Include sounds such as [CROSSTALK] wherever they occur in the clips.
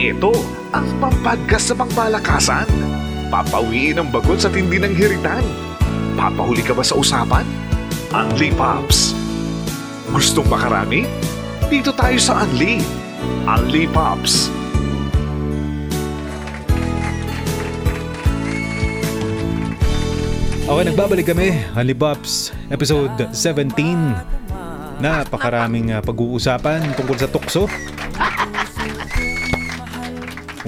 Ito ang pampagkas sa pangmalakasan. Papawiin ang bagot sa tindi ng hiritan. Papahuli ka ba sa usapan? Unli Pops. Gustong makarami? Dito tayo sa Unli. Unli Pops. Okay, nagbabalik kami. Unli Pops, episode 17. Napakaraming uh, pag-uusapan tungkol sa tukso.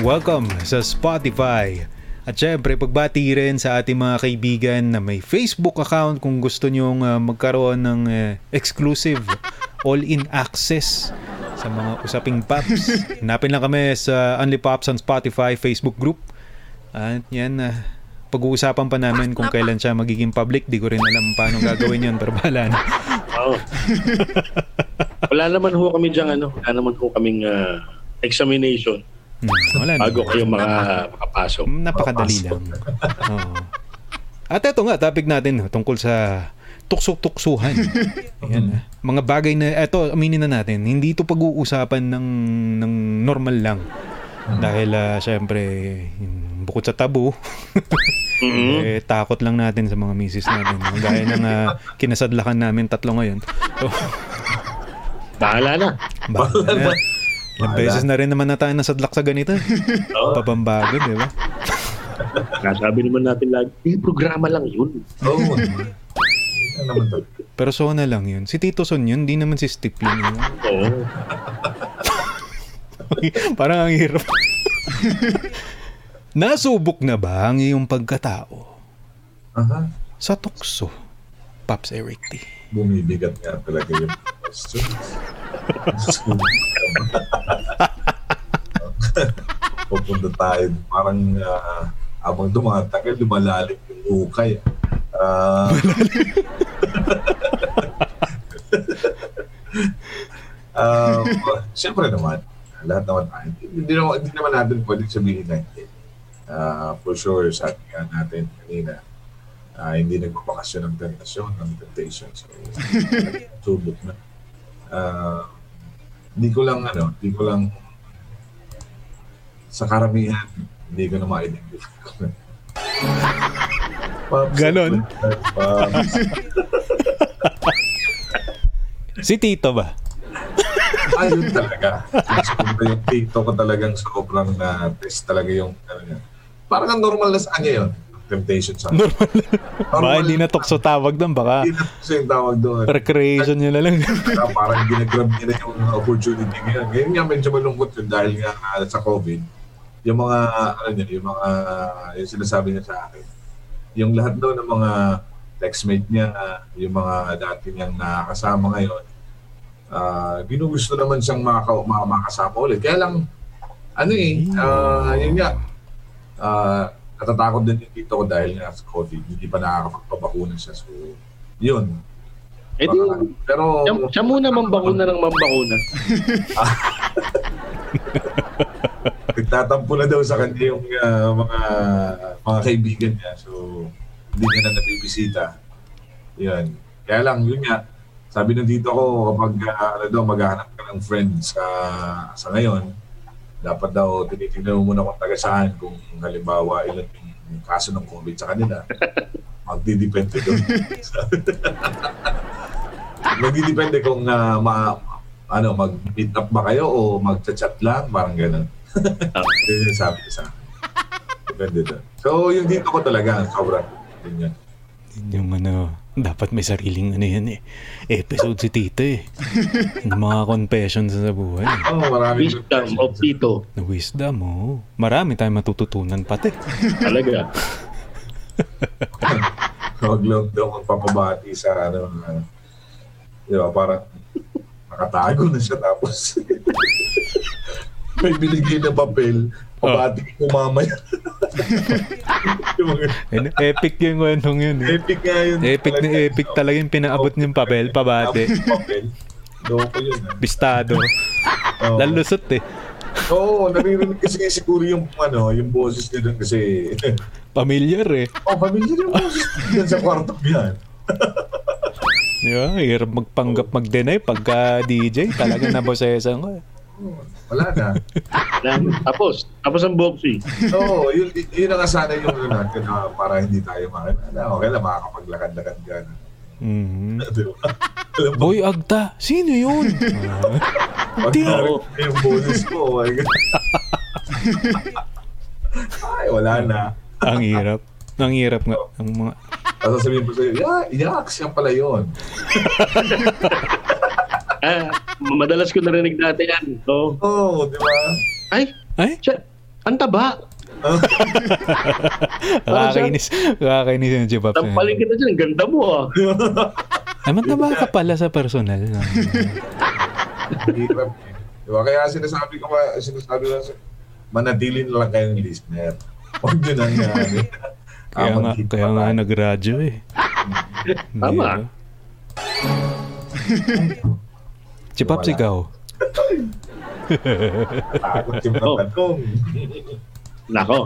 Welcome sa Spotify. At syempre, pagbati rin sa ating mga kaibigan na may Facebook account kung gusto nyong uh, magkaroon ng uh, exclusive [LAUGHS] all-in access sa mga usaping pops. Hanapin lang kami sa Only Pops on Spotify Facebook group. At yan, uh, pag-uusapan pa namin kung kailan siya magiging public. Di ko rin alam paano gagawin yun, pero bahala na. Oo. [LAUGHS] wala naman ho kami dyan, ano, wala naman ho kaming uh, examination Hmm, wala na. bago kayo maka, makapasok. Napakadali lang. Oo. At ito nga, topic natin tungkol sa tuksok-tuksuhan. [LAUGHS] Ayan, ah. mga bagay na, eto, aminin na natin, hindi ito pag-uusapan ng, ng normal lang. Dahil, uh, syempre, bukod sa tabu, [LAUGHS] Mhm. eh, takot lang natin sa mga misis natin. [LAUGHS] Gaya ng uh, kinasadlakan namin tatlo ngayon. So, Bahala na. bahala na. Ilang beses na rin naman na tayo nasadlak sa ganito. [LAUGHS] Oo. Pabambago, di ba? Nasabi naman natin lagi, eh, programa lang yun. Oo. Oh, [LAUGHS] ano naman to? Pero Sona lang yun. Si Tito Son yun, di naman si Steve yun. Oo. [LAUGHS] Parang ang hirap. Nasubok na ba ang iyong pagkatao Aha. sa tukso? Pops Eric T. Bumibigat nga talaga yung questions. Pupunta tayo. Parang uh, habang dumatagal, lumalalim yung ukay. Ah, um, Siyempre naman, lahat naman tayo. Hindi naman, hindi naman natin pwedeng sabihin na hindi. Ah, for sure, sabi nga natin kanina, ah, hindi nagbabakasyon ng tentasyon, ng temptation. So, [LAUGHS] subok na. Ah, hindi ko lang, ano, hindi ko lang, sa karamihan, hindi ko na ma-identify. [LAUGHS] Pops, Ganon? [LAUGHS] Si Tito ba? [LAUGHS] Ayun talaga. Sobra yung TikTok ko talagang sobrang na test talaga yung ano niya. Parang ang normal na sa kanya yun. Temptation sa Normal. Baka hindi na tukso tawag doon. Baka Hindi na yung tawag doon. recreation nyo na lang. Kaya [LAUGHS] parang ginagrab niya na yung opportunity ngayon. Ngayon nga medyo malungkot yun dahil nga ah, sa COVID. Yung mga, ano niya, yung mga, yung sinasabi niya sa akin. Yung lahat daw ng mga textmate niya, yung mga dati niyang nakakasama ngayon, ah ginugusto naman siyang maka, maka, makasama ulit. Kaya lang, ano eh, ah, yun nga, ah natatakot din yung tito ko dahil nga sa COVID, hindi pa nakakapagpabakuna siya. So, yun. Eh di, pero, siya, siya muna mambakuna ng mambakuna. [LAUGHS] nagtatampo na daw sa kanya yung ah, mga mga kaibigan niya. So, hindi niya na nabibisita. Yun. Kaya lang, yun nga, sabi ng dito ko, kapag ah, ano daw, maghahanap ka ng friends sa sa ngayon, dapat daw tinitingnan mo muna kung taga saan, kung halimbawa ilan yung kaso ng COVID sa kanila. [LAUGHS] Magdidepende doon. [LAUGHS] Magdidepende kung ah, ma, ano, mag-meet up ba kayo o mag-chat lang, parang ganun. [LAUGHS] Yun yung sabi ko sa akin. Depende doon. So, yung dito ko talaga, sobrang yun yan. yung ano, dapat may sariling ano yan eh. Episode si Tito eh. Ng mga confessions sa buhay. Oh, marami Wisdom of Tito. Wisdom oh. Marami tayong matututunan pati. Talaga. [LAUGHS] Huwag lang daw magpapabati sa ano, ano. Di ba, parang nakatago na siya tapos [LAUGHS] may binigay na papel, pabati ko [LAUGHS] yung mga And epic yung kwentong yun eh. epic nga yun. Epic na epic talaga yung pinaabot niyong papel. Tapos papel. Loko yun. ah. Bistado. Oo. Lalusot eh. Oo, naririnig kasi siguro yung ano, yung boses niya doon kasi [LAUGHS] Familiar eh. oh, pamilya yung boses diyan sa kwarto yan. Di ba? Hirap magpanggap mag-deny pagka DJ. Talaga nabosesan ko eh. Wala na. [LAUGHS] Tapos, tapos ang boxy. Oo, yun, yun ang sana yung ano natin na para hindi tayo makakala. Okay lang, makakapaglakad-lakad ka na. [LAUGHS] Mhm. Mo, Boy, Agta, sino yun? [LAUGHS] pag Di- narinig ko yung bonus ko, oh my God. Ay, wala na. ang hirap. Ang hirap nga. Ang mga... Tapos sasabihin ko sa'yo, yeah, yaks, yan pala yun. Ah, madalas ko narinig dati yan. Oo, oh, di ba? ay, Ay? siya, ang taba. [LAUGHS] Kakainis. Kakainis yung Jibab. Tampalin kita dyan, ang ganda mo ah. [LAUGHS] Ay, mataba ka pala sa personal. [LAUGHS] Hirap eh. Di ba? Kaya sinasabi ko, sinasabi ko, sa- manatili na lang kayong listener. Huwag nyo nang ano. Kaya nga, kaya nga nag-radyo eh. Tama. Chipaps, Wala. ikaw. Takot yung tanong. Nako.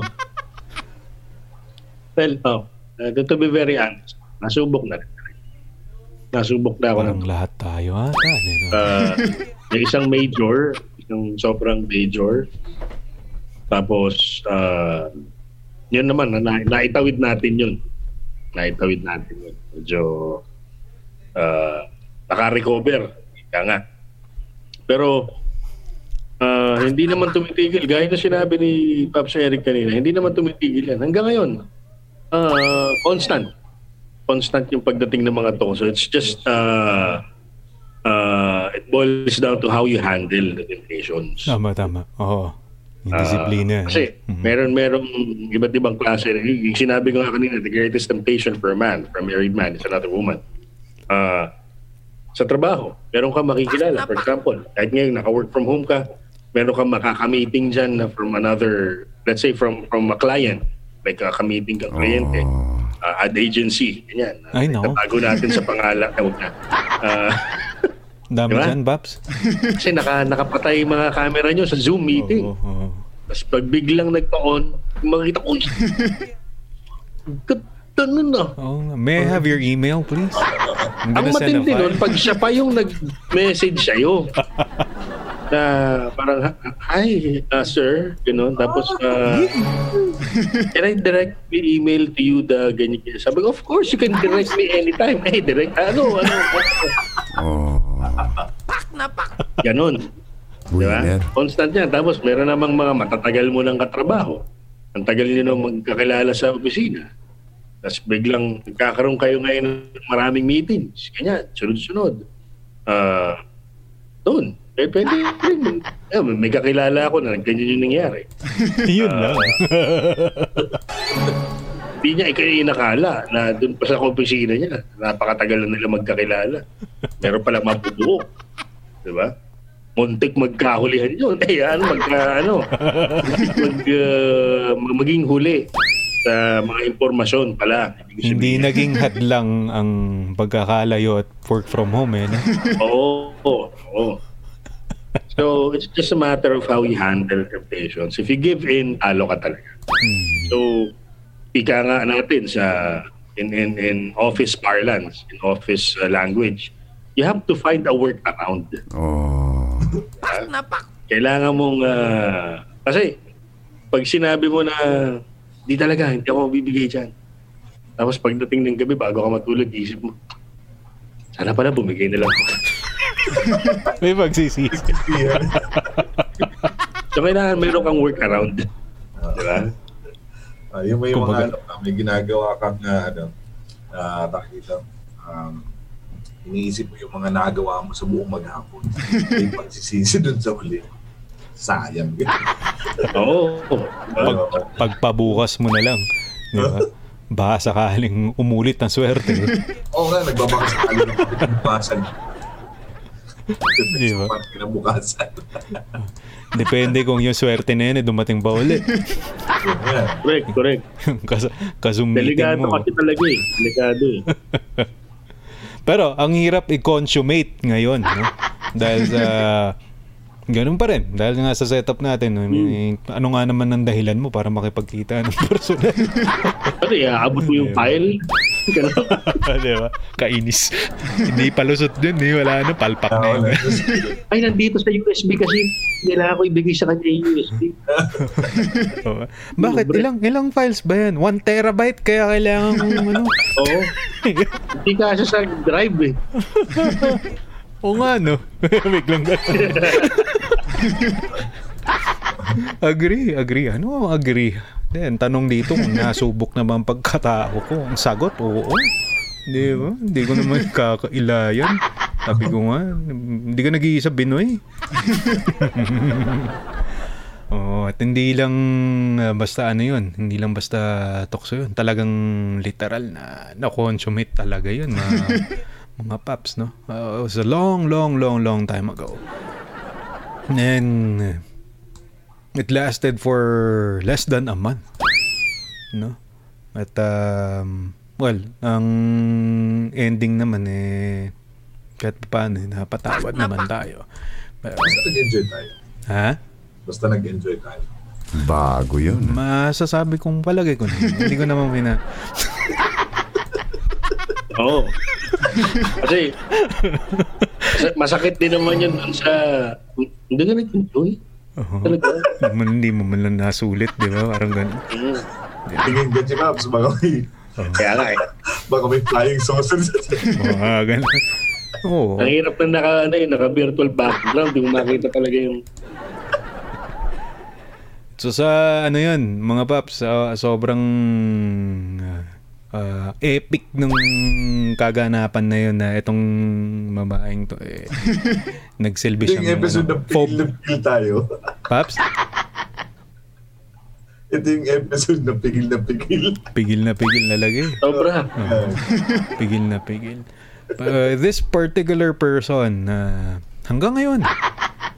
Well, oh, uh, to be very honest, nasubok na rin. Nasubok na ako ng Parang lahat tayo ata. Ano? uh, yung isang major, isang sobrang major. Tapos, uh, yun naman, na, naitawid natin yun. Naitawid natin yun. Medyo, uh, naka-recover. Ika nga. Pero, uh, hindi naman tumitigil. Gaya na sinabi ni Pops Eric kanina, hindi naman tumitigil yan. Hanggang ngayon, uh, constant. Constant yung pagdating ng mga to. So, it's just, uh, uh, it boils down to how you handle the temptations. Tama, tama. Oo. Yung disiplina. Ah, kasi Mhm. meron merong iba't ibang klase. Yung sinabi ko nga kanina, the greatest temptation for a man, for a married man, is another woman. Ah, sa trabaho, meron kang makikilala. For example, kahit ngayon naka-work from home ka, meron kang makaka-meeting dyan na from another, let's say from from a client, like uh, ka-meeting kang kliyente, uh, ad agency, ganyan. Ay, no. Tatago natin sa pangalan. [LAUGHS] Eh, wag na. Ah, Dami Diba? dyan, Babs. kasi naka, nakapatay mga camera nyo sa Zoom meeting. Oo, oo. Tapos pag biglang nagpa-on, makikita ko, [LAUGHS] uy, ganda nun ah. Oo nga. May I have your email, please? I'm Ang matindi nun, pag siya pa yung nag-message sa'yo, na parang, hi, uh, sir, gano'n. Tapos, uh, can I direct me email to you the ganyan? ganyan? Sabi ko, of course, you can direct me anytime. Hey, direct, ano, ano, ano. Ganon. Di ba? Winner. Constant yan. Tapos meron namang mga matatagal mo ng katrabaho. Ang tagal nyo nang magkakilala sa opisina. Tapos biglang nagkakaroon kayo ngayon ng maraming meetings. Kanya, sunod-sunod. Ah, doon. Eh, pwede rin. Eh, may kakilala ako na ganyan yung nangyari. [LAUGHS] Yun lang. Hindi niya ikaw yung nakala na doon pa sa opisina niya. Napakatagal na nila magkakilala. Meron pala mabubuo. Di ba? Muntik magkahulihan yun. Eh, ano, magka, ano, [LAUGHS] mag, uh, maging huli sa mga impormasyon pala. Hindi naging hadlang ang pagkakalayo at work from home eh. No? Oo, [LAUGHS] oo, oo. So, it's just a matter of how you handle temptations. If you give in, talo ka talaga. So, ika nga natin sa in in in office parlance, in office uh, language, you have to find a workaround. Oh. Kailangan mong ah, kasi pag sinabi mo na di talaga, hindi ako bibigay diyan. Tapos pagdating ng gabi bago ka matulog, isip mo, sana pala bumigay na lang ako. [LAUGHS] May pagsisisi. [LAUGHS] So kailangan mayroon kang workaround. Di ba? Ah, yung may mga Kumbaga- ano, may ginagawa kang uh, ano, uh, dito, um, iniisip mo yung mga nagawa mo sa buong maghapon. [LAUGHS] May pagsisisi dun sa huli. Sayang. Oo. Pag, pagpabukas mo na lang. Di ba? Baka sakaling umulit ang swerte. Oo nga, nagbabaka sa kanya ng kinabukasan. Di ba? Sa kinabukasan. Depende kung yung swerte na yun, eh, dumating ba ulit. Nga. Correct, correct. Kas kasum Delikado mo. kasi talaga eh. Delikado eh. Pero ang hirap i-consummate ngayon, no? Dahil sa ganun pa rin. Dahil nga sa setup natin, no? May- ano nga naman ang dahilan mo para makipagkita ng [LAUGHS] personal? Kasi iaabot mo yung file. [LAUGHS] Di ba? Kainis. Hindi palusot dun eh. Wala na. Palpak na yun. Ay, nandito sa USB kasi kailangan ko ibigay sa kanya yung USB. [LAUGHS] Bakit? Ilang ilang files ba yan? 1 terabyte kaya kailangan kong ano? Oo. Hindi kasi sa drive eh. Oo nga no. [LAUGHS] Biglang ganun. [LAUGHS] agree, agree. Ano ang agree? Then, tanong dito kung nasubok na ba ang pagkatao ko. Ang sagot, oo. Di ba? Hindi ko naman kakailayan. Sabi ko nga, hindi ka nag-iisa Binoy. [LAUGHS] Oo, at hindi lang ah, basta ano yun, hindi lang basta tokso yun. Talagang literal na na-consummate talaga yun, mga, mga paps, no? Uh, it was a long, long, long, long time ago. And uh, it lasted for less than a month, no? At, um, well, ang ending naman eh, kahit paano, eh, napatawad naman tayo. Pero, Basta nag-enjoy tayo. ha? Basta nag-enjoy tayo. Bago yun. Masasabi kong palagay ko na. Hindi ko naman pina... [LAUGHS] Oo. [LAUGHS] Kasi, mas- masakit din naman yun dun sa, hindi ka nag-enjoy. Oo. Talaga. Hindi mo man lang nasulit, di ba? Parang ganun. Mm. Tingin ka, Chikaps, baka may, Kaya nga eh. baka may flying saucer sa Mga ganun. Oo. Ang hirap na naka, ano, eh, naka virtual background, di mo makita talaga yung So sa ano yun, mga paps, ah, sobrang ah, epic nung kaganapan na yun na itong babaeng to eh, [LAUGHS] nagsilbi Ito yung episode ano, na pigil na pigil tayo. Paps, Ito yung episode na pigil na pigil. pigil na pigil na lagi. sobra. Oo. pigil na pigil. Uh, this particular person na hanggang ngayon,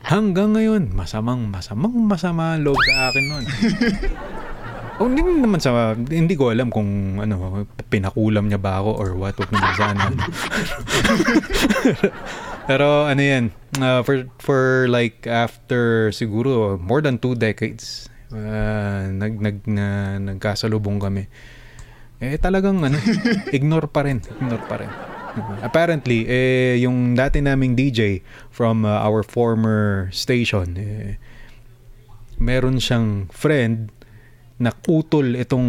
hanggang ngayon, masamang, masamang, masama ang loob sa akin nun. [LAUGHS] Oh, hindi naman sa, hindi ko alam kung ano, pinakulam niya ba ako or what, huwag naman sana. [LAUGHS] Pero ano yan, uh, for, for like after siguro more than two decades, uh, nag, nag, na, nagkasalubong kami. Eh talagang ano, ignore pa rin, ignore pa rin. Apparently, eh, yung dati naming DJ from uh, our former station, eh, meron siyang friend na utol itong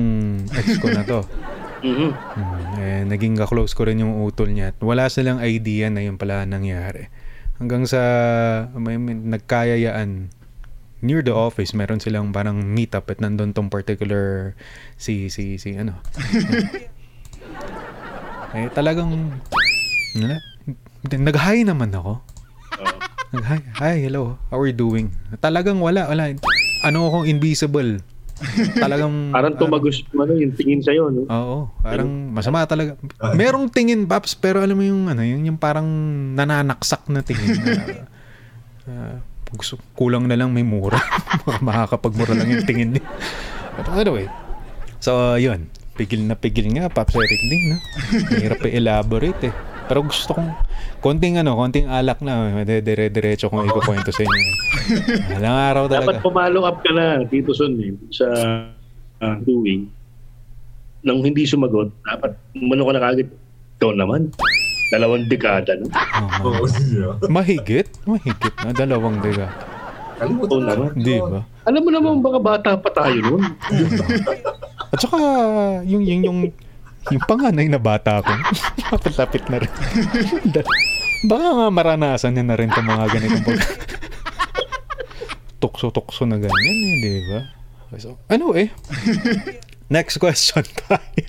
ex ko na to. [LAUGHS] Mhm. Mm, eh, naging ka-close ko rin yung utol niya. At wala silang idea na yun pala ang nangyari. Hanggang sa may, may nagkayayaan near the office, meron silang parang meet up at nandun tong particular si si si ano. [LAUGHS] eh talagang wala. Nag-hi naman ako. Oo. Nag-hi, hi, hello, how are you doing? Talagang wala, wala. Ano akong invisible. [LAUGHS] Talagang Parang tumagos ano, yung tingin sa'yo, no? Oo, parang masama talaga. Merong tingin paps pero alam mo yung ano, yung, yung parang nananaksak na tingin. na, [LAUGHS] ah, gusto, kulang na lang may mura. [LAUGHS] Makakapagmura lang yung tingin niya. But anyway, so yun. Pigil na pigil nga, Paps Eric din, no? Mahirap i-elaborate eh. Pero gusto kong, konting ano, konting alak na, dire-diretso kong ikukwento sa inyo. Alang araw Dapat talaga. pumalo up ka na, Tito Son, eh, sa uh, doing. Nang hindi sumagot, dapat umano ka na kagad. Ikaw naman. Dalawang dekada, no? Oo. Oo, siya. mahigit, mahigit na dalawang diga. Kalimutan na. naman. Di ba? Alam mo naman, baka bata pa tayo noon. At saka, yung, yung, yung, yung panganay na bata ko, [LAUGHS] lapit-lapit na rin. [LAUGHS] Baka nga maranasan niya na rin itong mga ganitong pag... [LAUGHS] Tukso-tukso na ganyan eh, di ba? So, ano eh? Next question tayo.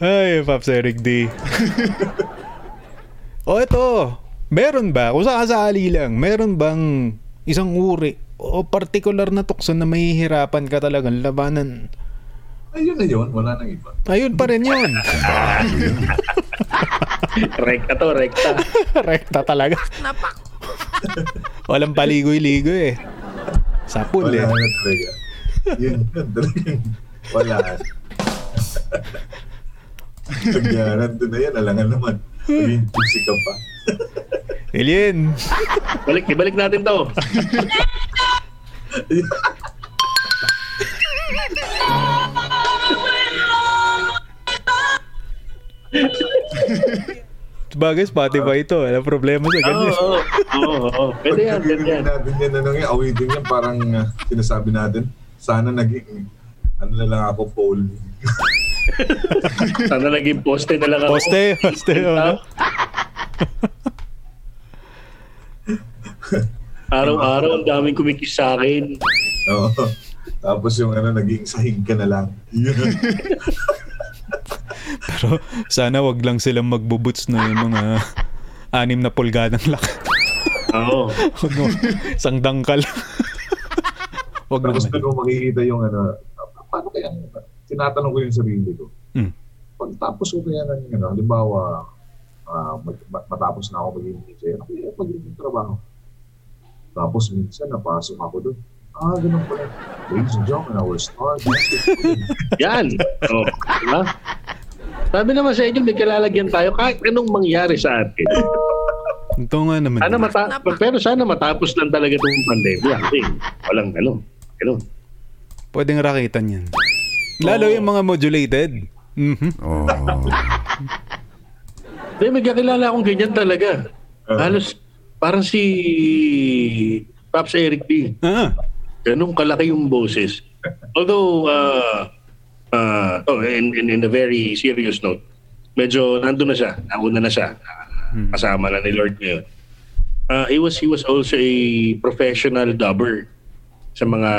Ay, Pops Eric D. o ito, meron ba, kung sakasali lang, meron bang isang uri o particular na tukso na mahihirapan ka talagang labanan? Ayun na yun, wala nang iba. Ayun pa rin yun. [LAUGHS] rekta to, rekta. [LAUGHS] Rekta talaga. Walang paligoy-ligoy eh. Sapul eh. Wala na talaga. Yun, talagang wala. Pag uh, nandun na yan, alangan naman. Maging gypsy ka pa. Alien. Balik, ibalik natin to. [LAUGHS] Bagay, Spotify ito. Walang problema sa Oo, ganyan. oo, oo, oo. Pwede yan, pwede yan. Natin yan, ano nga, awitin yan, parang uh, sinasabi natin, sana naging, ano na lang ako, Paul. Sana naging poste na lang ako. Poste, poste. ano? Araw-araw, ang daming kumikis sa akin. Oo. Tapos yung ano, naging sahig ka na lang. [LAUGHS] [LAUGHS] Pero sana wag lang silang magbubuts na yung mga anim na pulgadang laki. Oo. [LAUGHS] Huwag mo, isang dangkal. [LAUGHS] wag Tapos doon mo makikita yung ano, paano kaya, tinatanong ko yung sarili ko. Mm. Pagtapos ko kaya ng, ano, halimbawa, ah, mag- ma- matapos na ako maging DJ, ano kaya magiging trabaho? Tapos minsan napasok ako doon. Ah, ganun pala. Ladies and gentlemen, our star. Yan. Oh, diba? Sabi naman sa inyo, may kalalagyan tayo kahit anong mangyari sa atin. Ito nga naman. Sana mata pero sana matapos lang talaga itong pandemya. Kasi walang ano. Ganun. Pwedeng rakitan yan. Lalo yung mga modulated. Mhm. Hindi, may kakilala akong ganyan talaga. Ah. Halos parang si Pops Eric D. Ah, Ganun kalaki yung boses. Although, uh, uh, oh, in, in, in a very serious note, medyo nandun na siya. Nauna na siya. Uh, kasama na ni Lord ngayon. Uh, he was he was also a professional dubber sa mga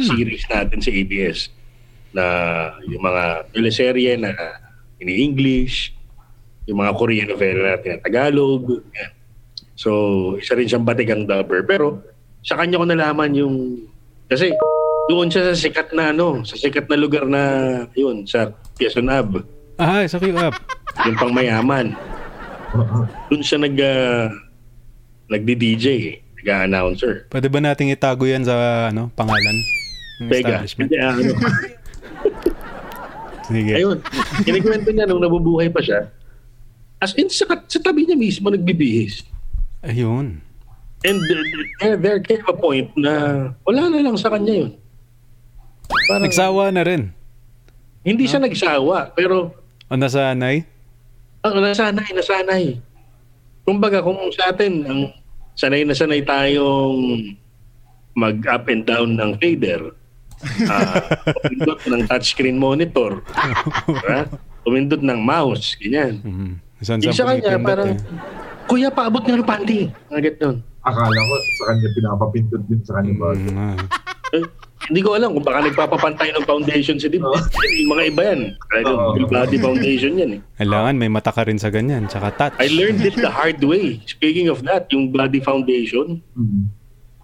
series natin sa ABS na yung mga teleserye na ini-English, yung mga Korean novela natin na Tagalog. Yan. So, isa rin siyang batigang dubber. Pero, sa kanya ko nalaman yung... Kasi, doon siya sa sikat na ano, sa sikat na lugar na, yun, sa Quezon Ave, ah, sa up. yung pang mayaman. Doon siya nag... Uh, nagdi-DJ, nag-announcer. Pwede ba nating itago yan sa ano pangalan? establishment? hindi, ah, ano, [LAUGHS] Sige. ayun, kinikwento niya nung nabubuhay pa siya, as in, sa, sa tabi niya mismo nagbibihis. Ayun. And uh, there, there came a point na wala na lang sa kanya yun. Parang, Nagsawa na rin. hindi siya nagsawa, pero O nasanay? ang nasanay, nasanay. Kumbaga, kung sa atin, ang sanay na sanay tayong mag-up and down ng fader, [LAUGHS] ah, pumindot ng touchscreen monitor, diba? pumindot ng mouse, ganyan. Mhm. Saan sa saan kanya, parang, eh. Kuya, paabot nga ng panty. Mga ganun. Akala ko sa kanya pinapapindot din sa kanya ba? Mm, ah. Eh, hindi ko alam kung baka nagpapapantay ng foundation si. Oo. Yung mga iba yan. Talagang Oo. full body foundation yan eh. Kailangan may mata ka rin sa ganyan. Tsaka touch. I learned it the hard way. Speaking of that, yung body foundation, Hmm.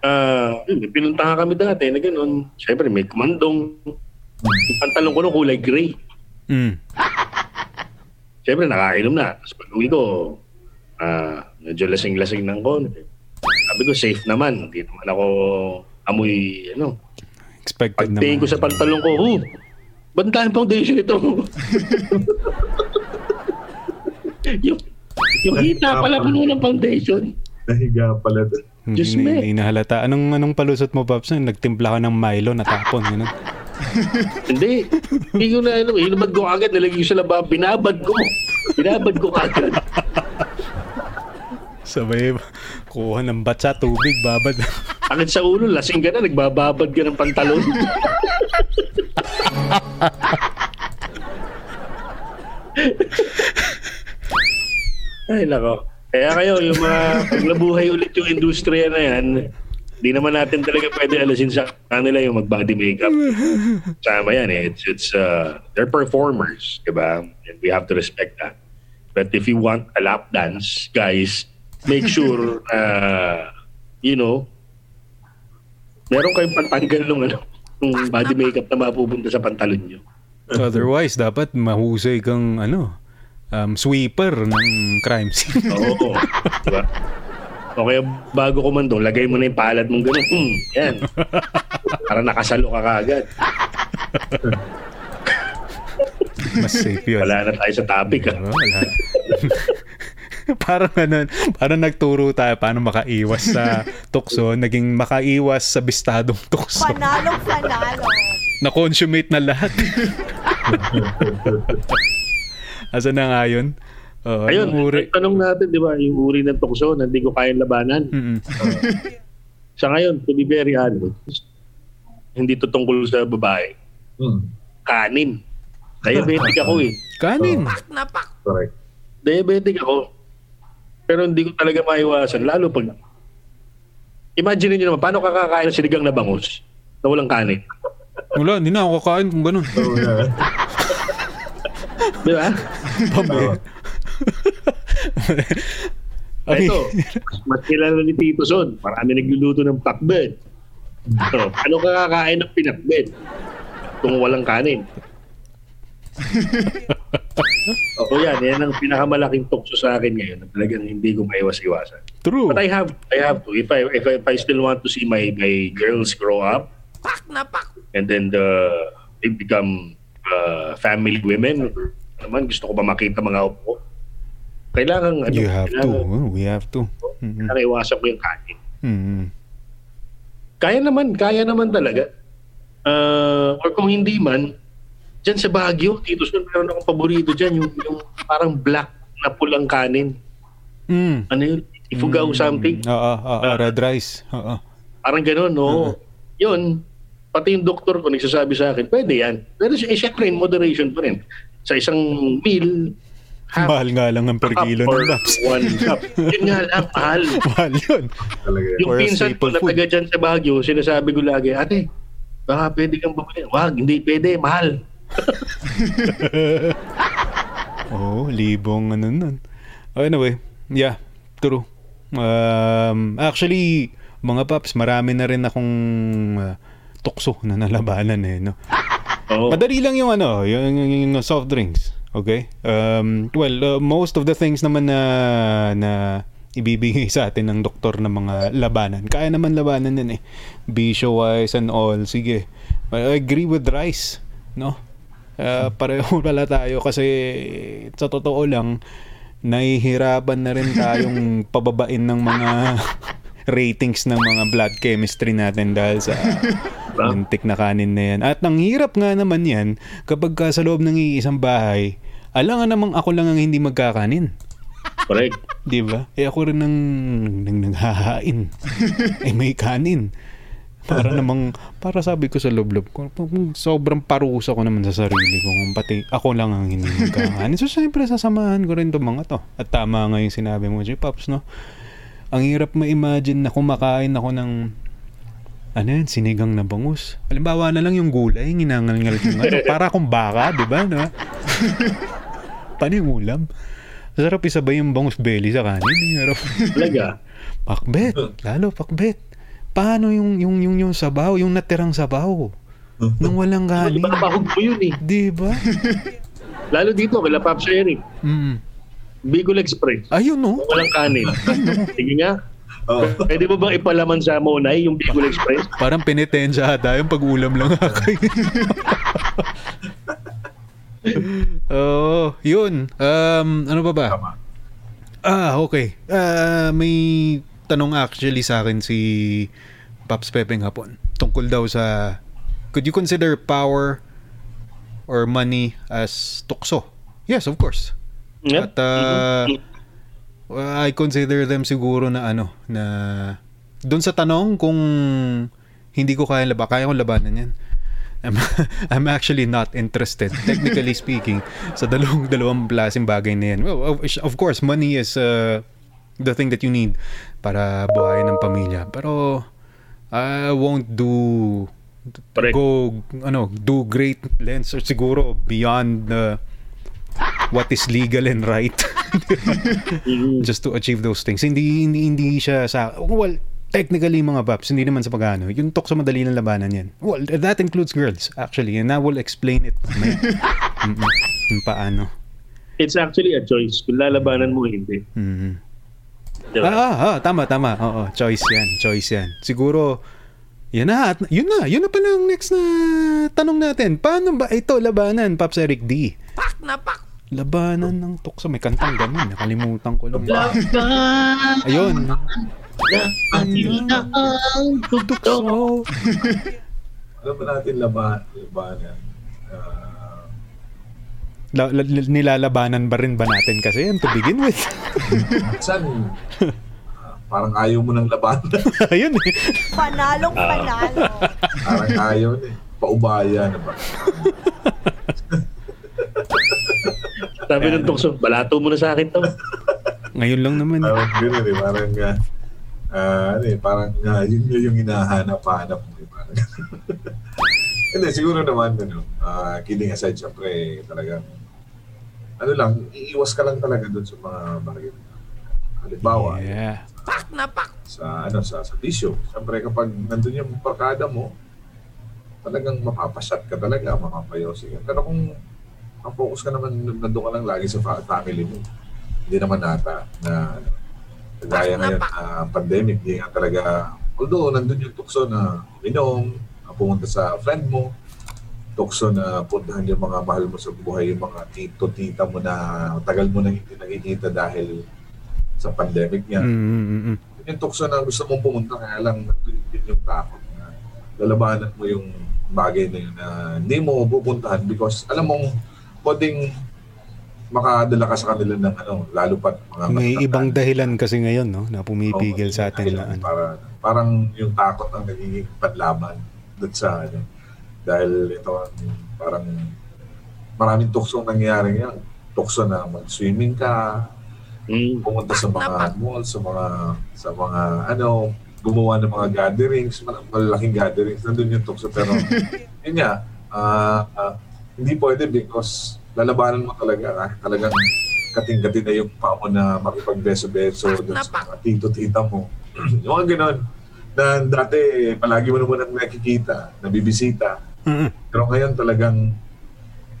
ah yun, may pinuntahan kami dati na gano'n. Siyempre, may kumandong. Yung pantalon ko nung kulay gray. Mm. Siyempre, nakainom na. Tapos pag uwi ko, ah, medyo lasing-lasing ng konti. Sabi ko, safe naman. Hindi naman ako amoy, ano. Expected Pagtingin naman. ko sa pantalon ko, ang daming foundation ito? [LAUGHS] yung, yung hita pala puno ng foundation. Nahiga pala doon. Hindi, me. hindi nahalata. Anong, anong palusot mo, Pops? Nagtimpla ka ng Milo, natapon. Ganun. [LAUGHS] Hindi. Hindi ko na alam. Inubad ko agad. Nalagay ko sa labab. Binabad ko. Binabad ko agad. [LAUGHS] Sabay, kuha ng batsa, tubig, babad. [LAUGHS] Akit sa ulo, lasing ka na. Nagbababad ka ng pantalon. [LAUGHS] Ay, nako. Kaya kayo, yung mga pag nabuhay ulit yung industriya na yan, di naman natin talaga pwede alasin sa kanila yung mag-body makeup. Sama yan eh. It's, it's, uh, they're performers, di ba? And we have to respect that. But if you want a lap dance, guys, make sure, uh, you know, meron kayong pantanggal ng ano, ng body makeup na mapupunta sa pantalon nyo. Otherwise, dapat mahusay kang, ano, um, sweeper ng crime scene. [LAUGHS] Oo. diba? O kaya bago kumando, lagay mo na yung palad mong gano'n. Hmm, yan. Para nakasalo ka kaagad. Mas safe yun. Wala na tayo sa topic. ah. Oo, wala. [LAUGHS] parang ano, parang nagturo tayo paano makaiwas sa tukso, naging makaiwas sa bistadong tukso. Panalong panalo. Na-consummate na lahat. Asa na nga yun? Oo, Ayun, uri? tanong natin, di ba, yung uri ng tukso na hindi ko kayang labanan. Mm-mm. Sa ngayon, to be very honest, hindi to tungkol sa babae. Hmm. Kanin. Diabetic ako eh. Kanin. Correct. Diabetic ako. Pero hindi ko talaga maiwasan. Lalo pag... Imagine niyo naman, paano kakakain ng sinigang na bangus na walang kanin? Wala, hindi na ako kakain kung ganun. [LAUGHS] Di ba? Pambi. [LAUGHS] Ay, Ito, mas kilala ni Tito Son. Marami nagluluto ng pakbet. So, ano kakakain ng pinakbet kung walang kanin? [LAUGHS] o yan, yan ang pinakamalaking tukso sa akin ngayon na talagang hindi ko maiwas-iwasan. True. But I have I have to if I if I, if I still want to see my my girls grow up and then the they become uh, family women naman gusto ko ba makita mga upo kailangan ano You have to. kailangan, Oh, we have to. Mm-mm. kailangan iwasan ko yung kanin Mm-mm. kaya naman kaya naman talaga uh, or kung hindi man dyan sa Baguio Tito Son meron akong paborito dyan yung, yung parang black na pulang kanin Mm. ano yun ifugao something Oo, oo, red rice. Oo. Parang gano'n, no? Yun, pati yung doktor ko nagsasabi sa akin, pwede yan. Pero eh, syempre, in moderation pa rin. Sa isang meal, half Mahal nga lang ang per kilo ng laps. one cup. Yun nga lang, mahal. [LAUGHS] Mahal yun. Yung Or pinsan ko na taga dyan sa Baguio, sinasabi ko lagi, ate, baka pwede kang bumili. Wag, hindi pwede, mahal. [LAUGHS] Oh, libong ano nun. Anyway, yeah, true. Um, actually, mga paps, marami na rin akong uh, tukso na nalabanan eh, no? Oo. Madali lang yung ano, yung, yung, yung soft drinks. Okay? Um, well, uh, most of the things naman na na ibibigay sa atin ng doktor ng mga labanan. Kaya naman labanan yan eh. Bisyo wise and all. Sige. I agree with rice. No? Uh, pareho pala tayo kasi sa totoo lang nahihirapan na rin tayong [LAUGHS] pababain ng mga ratings ng mga blood chemistry natin dahil sa lintik na kanin na yan. At ang hirap nga naman yan kapag ka sa loob ng iisang bahay, alangan namang ako lang ang hindi magkakanin. Correct. Di ba? Eh ako rin nang, nang naghahain. [LAUGHS] eh may kanin. Para namang, para sabi ko sa loob-loob ko, sobrang parusa ko naman sa sarili ko kung pati ako lang ang hindi magkakanin. So, syempre, sasamahan ko rin itong mga to. At tama nga yung sinabi mo, J. Pops, no? Ang hirap ma-imagine na kumakain ako ng ano yan, sinigang na bangus. Halimbawa na lang yung gulay, ginangal-ngal yung ano, [LAUGHS] para akong baka, di ba? No? Paano yung ulam? Sarap isabay yung bangus belly sa kanin. Sarap. Talaga. Pakbet, lalo pakbet. Paano yung yung yung yung sabaw, yung natirang sabaw? Nung walang kanin. Ibabahog mo yun eh. Di ba? [LAUGHS] Lalo dito, kala Pops Eric. Mm. Bicol Express. Ayun no. Walang kanin. [LAUGHS] Sige nga. Oh. Pwede mo bang ipalaman sa Monay yung Bicol Express? [LAUGHS] Parang penitensya ata yung pag-ulam lang ako. Oo, yun. Um, ano ba ba? Tama. Ah, okay. Ah, may tanong actually sa akin si Pops Pepeng hapon. Tungkol daw sa could you consider power or money as tukso? Yes, of course. At uh, I consider them siguro na ano, na doon sa tanong kung hindi ko kaya laban, kaya ko labanan yan. I'm, [LAUGHS] I'm actually not interested, technically speaking, sa dalawang dalawang klaseng bagay na yan. Well, of, of course, money is uh, the thing that you need para buhayin ng pamilya. Pero I won't do Correct. go ano do great lengths or siguro beyond the what is legal and right [LAUGHS] just to achieve those things. Hindi hindi hindi siya sa well technically mga paps, hindi naman sa pagano. Yung tukso madali ng labanan yan. Well, that includes girls actually and I will explain it. [LAUGHS] May, mm paano. It's actually a choice kung lalabanan mo hindi. Mm. Diba? Ah, ah, ah, tama, tama. Oo, choice yan. Choice yan. Siguro, yan na. At, yun na. Yun na pala ang next na tanong natin. Paano ba ito labanan, Pops Eric D? Pak na pak! Labanan ng tukso. May kantang ganun. Nakalimutan ko lang. Ayun. Tukso. Ano pa natin laban, labanan? Ah, la- la- nilalabanan ba rin ba natin kasi yan to begin with? [LAUGHS] Ah, parang ayaw mo ng labanan. [LAUGHS] Ayun eh. Panalong panalo. parang ayaw eh. Paubaya na ba? Sabi ng tukso, balato mo na sa akin to. Ngayon lang naman. Parang gano'n eh. Parang, ah, ah, ano eh, parang ah, yun yun yung hinahanap-hanap mo. Eh, parang Hindi, siguro naman, ano, ah, kidding aside, syempre, talagang, ano lang, iiwas ka lang talaga doon sa mga bagay. Halimbawa, Yeah. sa ano sa sa bisyo. Siyempre kapag nandun yung barkada mo, talagang mapapasat ka talaga, mapapayosi ka. Pero kung focus ka naman, nandun ka lang lagi sa fa- family mo. Hindi naman nata na kagaya ngayon na pandemic, hindi nga talaga, although nandun yung tukso na minom, na pumunta sa friend mo, tukso na puntahan yung mga mahal mo sa buhay, yung mga tito, tita mo na tagal mo nang hindi nakikita dahil sa pandemic niya Mm, mm, mm, mm. yung tukso na gusto mong pumunta kaya lang din yung takot na lalabanan mo yung bagay na yun na hindi mo pupuntahan because alam mong pwedeng makadala ka sa kanila ng ano, lalo pat mga May matatanda. ibang dahilan kasi ngayon, no? Na pumipigil Oo, sa atin na ano. Para, parang yung takot ang nagiging panlaban doon sa ano. Dahil ito ang parang maraming tukso ang nangyayari ngayon. Tukso na mag-swimming ka, Mm. pumunta sa mga mall, sa mga sa mga ano, gumawa ng mga gatherings, mal- malalaking gatherings, nandun yung tukso. Pero [LAUGHS] yun nga, ah, ah, hindi pwede because lalabanan mo talaga. Kahit talagang kating-kati na yung pa mo na makipagbeso-beso dun sa mga tito-tita mo. [CLEARS THROAT] yung mga ganon na dati palagi mo naman nakikita, nabibisita. Mm, Pero ngayon talagang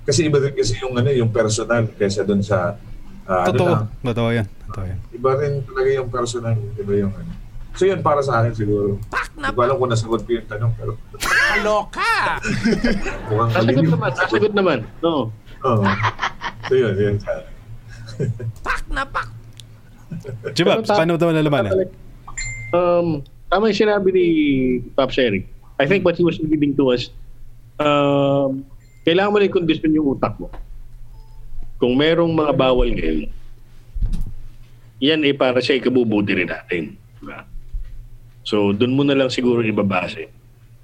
kasi iba din kasi yung ano yung personal kaysa doon sa ano Totoo. lang, Totoo yan. Totoo yan. Iba rin talaga yung personal, iba yung ano. So yun para sa akin siguro. Hindi ko alam kung nasagot ko yung tanong pero [LAUGHS] Kaloka! [LAUGHS] mukhang malilim. naman, nasagot naman. No. Oo. So yun, yun sa akin. Chibaps, paano ito nalalabanan? Um, tama yung sinabi ni Pops Eric. I think what he was giving to us, um, kailangan mo na i-condition yung utak mo. Kung merong mga bawal ngayon, yan ay para sa ikabubuti rin natin. Diba? So, doon mo na lang siguro ibabase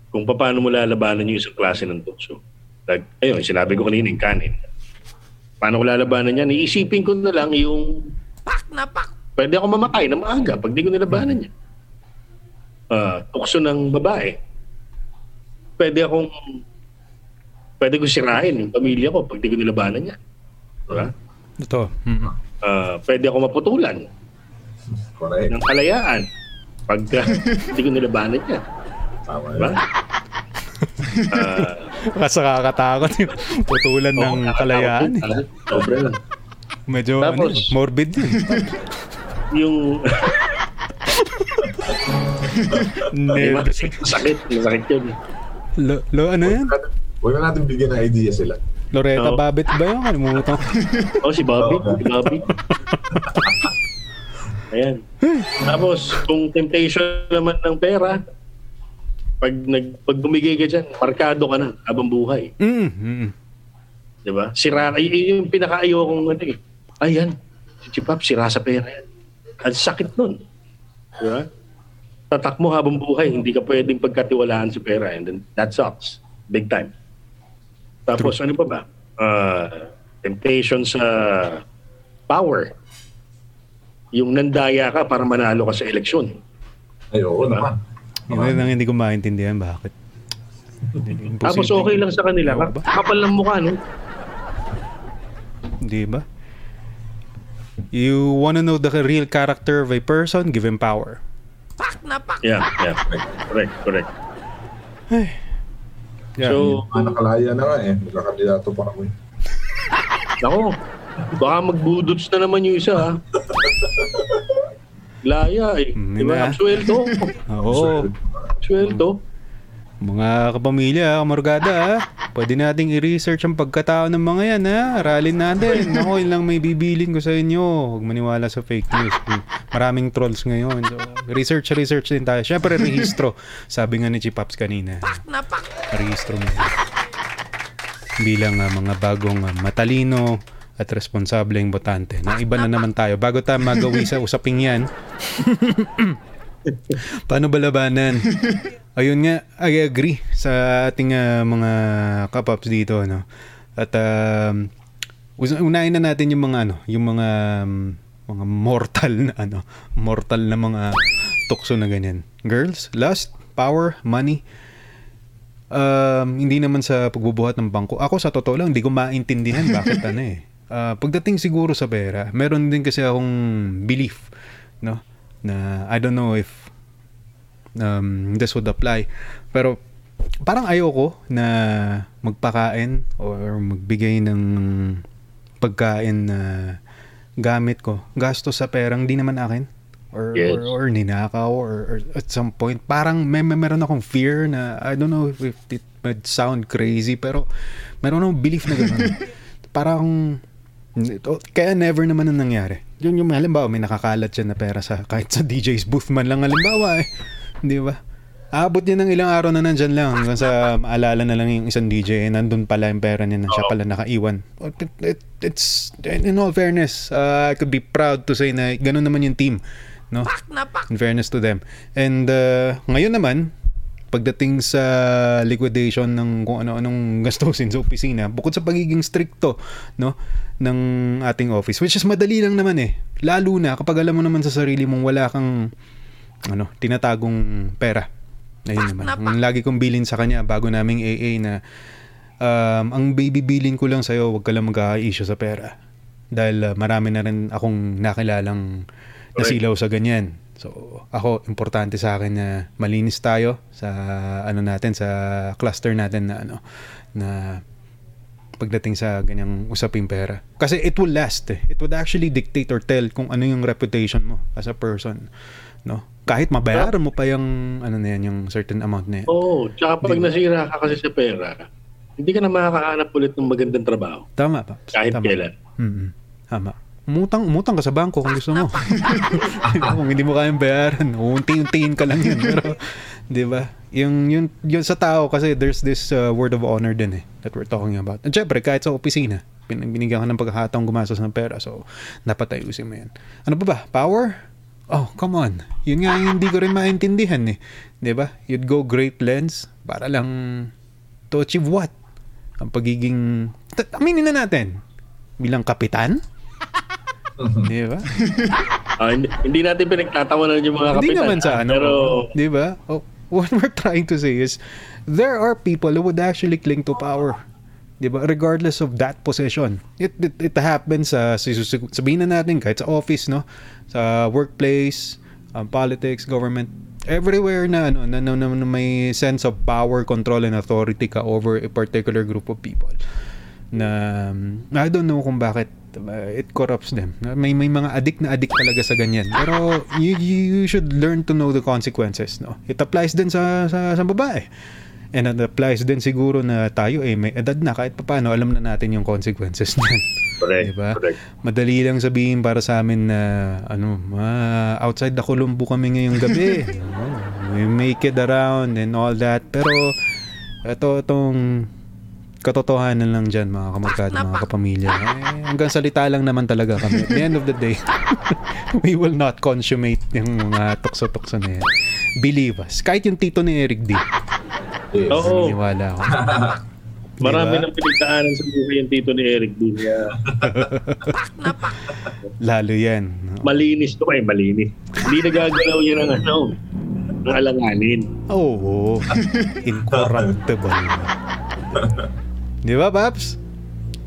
kung paano mo lalabanan yung isang klase ng tukso. Like, ayun, sinabi ko kanina yung kanin. Paano ko lalabanan yan? Iisipin ko na lang yung pwede ako mamatay na maaga pag di ko nilabanan yan. Ah, tukso ng babae. Pwede akong pwede ko sirain yung pamilya ko pag di ko nilabanan yan. Diba? Totoo. Mm, mm. Ah, pwede ako maputulan Correct. ng kalayaan pag [LAUGHS] di ko nilabanan yan. Tama Diba? yun. Ah, Kasi nakakatakot yung putulan ng oo, kalayaan. eh. ah, Sobra yun. Medyo ano, Tapos- yun, morbid yun. Yung [LAUGHS] Nerve. sakit, masakit yun. Lo, lo, ano yan? Huwag na natin bigyan ng idea sila. Loretta Oo. Babbitt ba yun? Kalimutan ko. [LAUGHS] Oh, si Bobby. Oo. Si Bobby. Ayan. Tapos, kung temptation naman ng pera, pag nag pag bumigay ka dyan, markado ka na habang buhay. Mm, mm, mm. Di ba? Sira, y- yung pinakaayaw kong ano eh. Ayan, si Chipap, sira sa pera yan. Ang sakit nun. Di ba? Tatak mo habang buhay, hindi ka pwedeng pagkatiwalaan sa pera and then that sucks. Big time. Tapos ano pa ba? Uh, temptation sa power. Yung nandaya ka para manalo ka sa eleksyon. Ay, oo Diba? naman. Yun lang hindi ko maintindihan bakit. Tapos okay lang sa kanila. Ba? Kapal ng mukha, no? Di ba? You wanna know the real character of a person? Give him power. Yeah, yeah. Correct, correct. Yeah. So, Mga nakalaya na nga eh. Magkakandidato pa ako eh. [LAUGHS] Nako, baka magbudots na naman yung isa ha. Laya eh. Mm, Di ba? na. Absuelto. [LAUGHS] Oo. Absuelto. Mga kapamilya, kamargada, ha? pwede nating i-research ang pagkatao ng mga yan, ha? Aralin natin. Ako, yun lang may bibilin ko sa inyo. Huwag maniwala sa fake news. Maraming trolls ngayon. So, research, research din tayo. Siyempre, rehistro. Sabi nga ni Chipaps kanina. Rehistro mo. bilang ah, mga bagong ah, matalino at responsableng botante. Na iba na naman tayo. Bago tayo magawi sa usaping yan, [LAUGHS] paano ba labanan? Ayun nga, I agree sa ating ah, mga kapaps dito. No? At um, unahin na natin yung mga ano, yung mga um, mga mortal na ano, mortal na mga tukso na ganyan. Girls, lust, power, money. Um, hindi naman sa pagbubuhat ng bangko. Ako sa totoo lang, hindi ko maintindihan [LAUGHS] bakit ano eh. Ah, pagdating siguro sa pera, meron din kasi akong belief, no? Na I don't know if um, this would apply. Pero parang ayoko na magpakain or magbigay ng pagkain na gamit ko. Gastos sa perang di naman akin. Or, Yes. or, or ninakaw or, or at some point parang may, may meron akong fear na I don't know if it might sound crazy pero meron akong belief na gano'n. [LAUGHS] parang kaya never naman ang nangyari. Yun yung halimbawa may nakakalat siya na pera sa kahit sa DJ's booth man lang halimbawa eh. Di ba? Aabot niya ng ilang araw na nandyan lang hanggang sa maalala na lang yung isang DJ eh, nandun pala yung pera niya na siya pala nakaiwan. It, it, it's, in all fairness, uh, I could be proud to say na ganun naman yung team. No? In fairness to them. And uh, ngayon naman, pagdating sa liquidation ng kung ano-anong gastusin sa opisina, bukod sa pagiging stricto no, ng ating office, which is madali lang naman eh. Lalo na kapag alam mo naman sa sarili mong wala kang ano, tinatagong pera. Ayun naman. Ang lagi kong bilin sa kanya bago naming AA na um, ang baby bilin ko lang sa'yo, huwag ka lang mag-issue sa pera. Dahil uh, marami na rin akong nakilalang nasilaw sa ganyan. So, ako, importante sa akin na malinis tayo sa ano natin, sa cluster natin na ano, na pagdating sa ganyang usaping pera. Kasi it will last eh. It would actually dictate or tell kung ano yung reputation mo as a person. No? Kahit mabayaran mo pa yung ano na yan, yung certain amount na yan. Oo, tsaka pag nasira ka kasi sa pera, hindi ka na makakahanap ulit ng magandang trabaho. Tama pa. Kahit Tama. kailan. Mm-mm. Tama. Umutang, umutang ka sa bangko kung gusto mo. [LAUGHS] [LAUGHS] kung hindi mo kayang bayaran, unti-untiin ka lang yun. Pero, di ba? Yung, yung, yung sa tao kasi there's this uh, word of honor din eh that we're talking about. At syempre, kahit sa opisina, bin- binigyan ka ng pagkakataong gumastos ng pera. So, dapat ayusin mo yan. Ano pa ba? Power? Oh, come on. Yun nga yung hindi ko rin maintindihan eh. Di ba? You'd go great lengths para lang to achieve what? Ang pagiging... T- aminin na natin. Bilang kapitan? [LAUGHS] Di ba? Ah, hindi, hindi natin pinagtatawanan yung mga Hindi kapitan. naman sa ano. Pero, Di ba? Oh, [LAUGHS] what we're trying to say is, there are people who would actually cling to power. Di ba? Regardless of that position. It, it, it happens sa, si- si- sabihin na natin, kahit sa office, no? Sa workplace, um, politics, government, everywhere na, ano, na, na, na, na may sense of power, control, and authority ka over a particular group of people na um, I don't know kung bakit uh, it corrupts them. May may mga addict na addict talaga sa ganyan. Pero you, you should learn to know the consequences, no? It applies din sa sa, sa babae. And it applies din siguro na tayo eh may edad na kahit papaano alam na natin yung consequences niyan. correct, Diba? correct. Madali lang sabihin para sa amin na ano, ah, outside the Colombo kami ngayong gabi. [LAUGHS] No, we make it around and all that. Pero ito itong katotohanan lang dyan mga kamarkada, mga kapamilya. Eh, hanggang salita lang naman talaga kami. At the end of the day, [LAUGHS] we will not consummate yung mga tukso-tukso na yan. Believe us. Kahit yung tito ni Eric D. Yes. Oo. Naniniwala ako. [LAUGHS] Marami Diba? ng pinagdaanan sa buhay yung tito ni Eric D. Kaya [LAUGHS] Lalo yan. no? malinis to eh, malinis. Hindi nagagalaw yan ng ano, ng alanganin. Oo. [LAUGHS] Incorruptible. Di ba, Paps?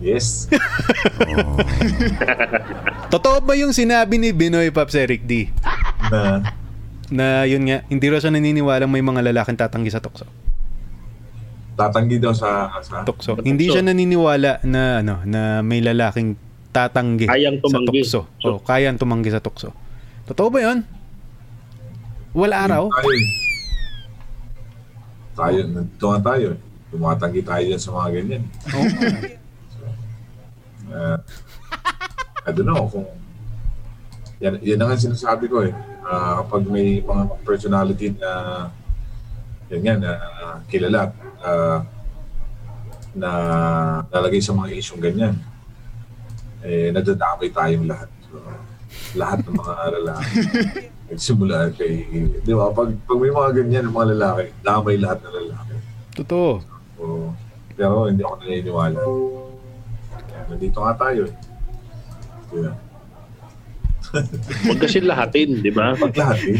Yes. Totoo ba yung sinabi ni Binoy Paps Eric D? Na, Na yun nga, hindi raw siya naniniwalang may mga lalaking tatanggi sa tukso. Tatanggi daw sa... sa Tukso. Sa Hindi tukso. siya naniniwala na ano na may lalaking tatanggi Kayang tumanggi. sa tukso. So- Oh, kayang tumanggi sa tukso. Totoo ba 'yon? Wala araw? Tayo eh. Tayo, nandito nga tayo. eh. Tumatanggi tayo dyan sa mga ganyan. Oo. Uh, I don't know kung... Yan, yan na nga sinasabi ko eh. Ah, kapag may mga personality na yan, na ah, kilala, ah, na lalagay sa mga isyong ganyan, eh, nadadamay tayong lahat. So, lahat ng mga lalaki. [LAUGHS] Nagsimula kay, di ba, pag, pag may mga ganyan ng mga lalaki, damay lahat ng lalaki. Totoo. So, pero hindi ako naniniwala. Kaya nandito nga tayo. Yeah. Huwag kasi lahatin, di ba? Pag lahat eh.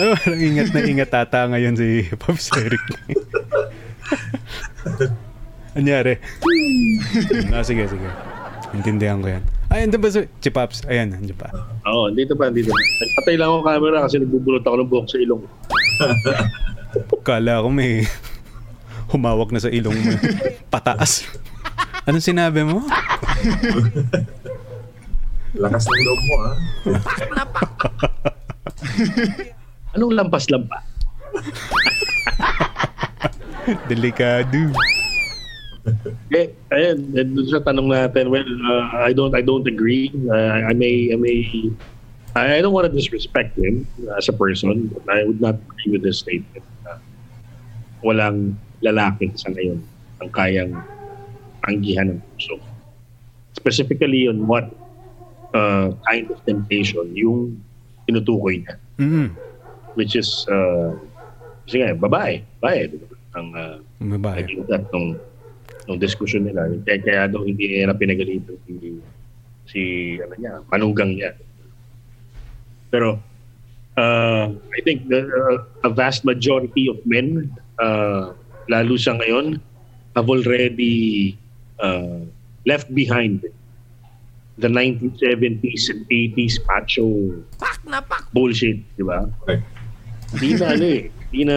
Ano, parang ingat na ingat tata ngayon si Pops Eric. Anyari? ah, sige, sige. Intindihan ko yan. Ay, andun ba si Pops? Ayan, andun pa. Oo, dito pa, dito pa. Nagpatay lang ako ng camera kasi nagbubulot ako ng buhok sa ilong. Kala ko may humawak na sa ilong mo. Pataas. Anong sinabi mo? Lakas ng loob mo ah. [LAUGHS] Anong lampas-lampa? [LAUGHS] Delikado. Eh, ayun, dun sa tanong natin, well, uh, I don't, I don't agree. Uh, I may, I may, I I don't want to disrespect him as a person, but I would not agree with this statement. Uh, walang lalaki sa ngayon ang kayang anggihan ng puso. Specifically on what uh, kind of temptation yung tinutukoy niya, Mm. which is, uh, kasi nga, babae, babae, di ba? ang uh, bahay. naging that nung nung diskusyon nila. Kaya, kaya daw hindi nila pinagalitan si, si ano niya, manugang niya. Pero uh, I think the, uh, a vast majority of men, uh, lalo sa ngayon, have already uh, left behind the 1970s and 80s macho bullshit, di ba? Okay. Hindi na ano eh. Hindi na,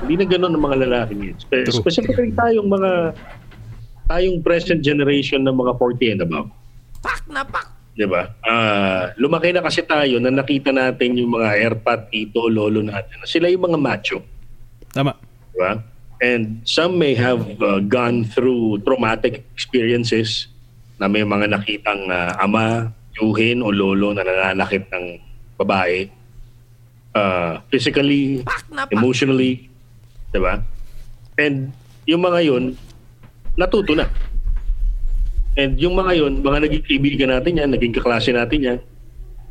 hindi na ganun ang mga lalaki ngayon. Specifically tayong mga, tayong present generation ng mga 40 and above. Pak na pak! Di ba? Ah, lumaki na kasi tayo na nakita natin yung mga airpat, tito, lolo natin. Sila yung mga macho. Tama. Di ba? And some may have uh, gone through traumatic experiences na may mga nakitang uh, ama, yuhin o lolo na nananakit ng babae. Uh, physically, emotionally, di ba? And yung mga yun, natuto na. And yung mga yun, mga naging kaibigan natin yan, naging kaklase natin yan.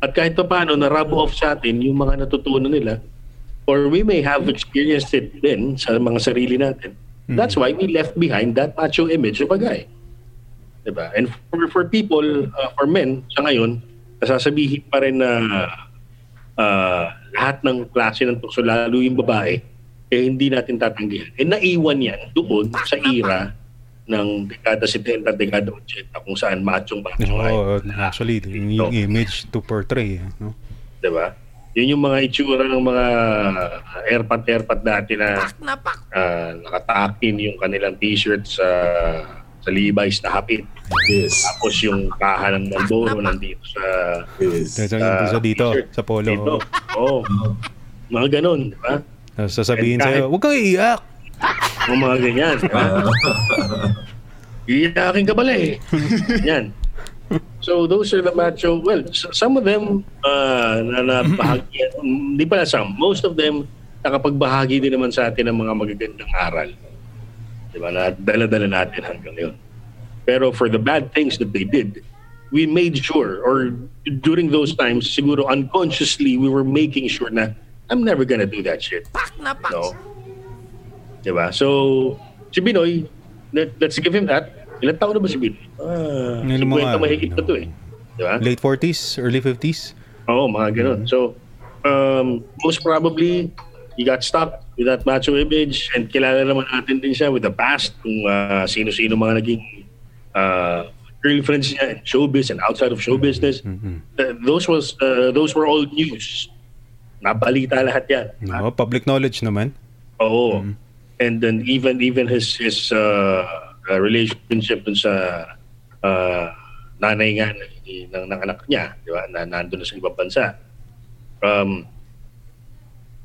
At kahit pa paano, na-rub off sa atin yung mga natutunan nila. Or we may have experienced it din sa mga sarili natin. That's why we left behind that macho image of a guy. Diba? And for, for people, uh, for men, sa ngayon, nasasabihin pa rin na uh, lahat ng klase ng tukso, lalo yung babae, eh hindi natin tatanggihan. Eh naiwan yan doon sa era ng dekada 70, dekada 80 kung saan machong macho ay. Oo, actually, yung, yung image to portray. eh, No? Di ba? Yun yung mga itsura ng mga airpat-airpat dati na uh, nakatakin yung kanilang t-shirt sa sa Levi's na hapit. Yes. Tapos yung kaha ng Marlboro nandito sa Yes. Ah, sa dito, t-shirt. sa polo. dito. Oo. Mga ganun, di ba? Sasabihin sa'yo, huwag kang iiyak. Mga mga ganyan, di ba? [LAUGHS] Iyakin ka pala eh. Yan. So those are the macho, well, s- some of them uh, na nabahagi, [CLEARS THROAT] hindi pala some, most of them nakapagbahagi din naman sa atin ng mga magagandang aral. Di ba? Na dala-dala natin hanggang yun. Pero for the bad things that they did, we made sure, or during those times, siguro unconsciously, we were making sure na I'm never gonna do that shit. No? Diba? So, si Binoy, let, let's give him that. Ilan taon na ba si Binoy? Ah, Ilan 50 mga- mahigit na to eh. Diba? Late 40s, early 50s. Oo, mga ganun. So, um, most probably, he got stuck with that macho image and kilala naman natin din siya with the past kung ah, sino-sino mga naging uh, girlfriends niya in showbiz and outside of show business. Uh, those was uh, those were all news. Nabalita lahat yan. No, public knowledge naman. Oo. And then even even his his uh, uh, relationship dun sa uh, nanay nga ng, ng, ng anak niya, di ba? Na nandun na sa ibang bansa. Um,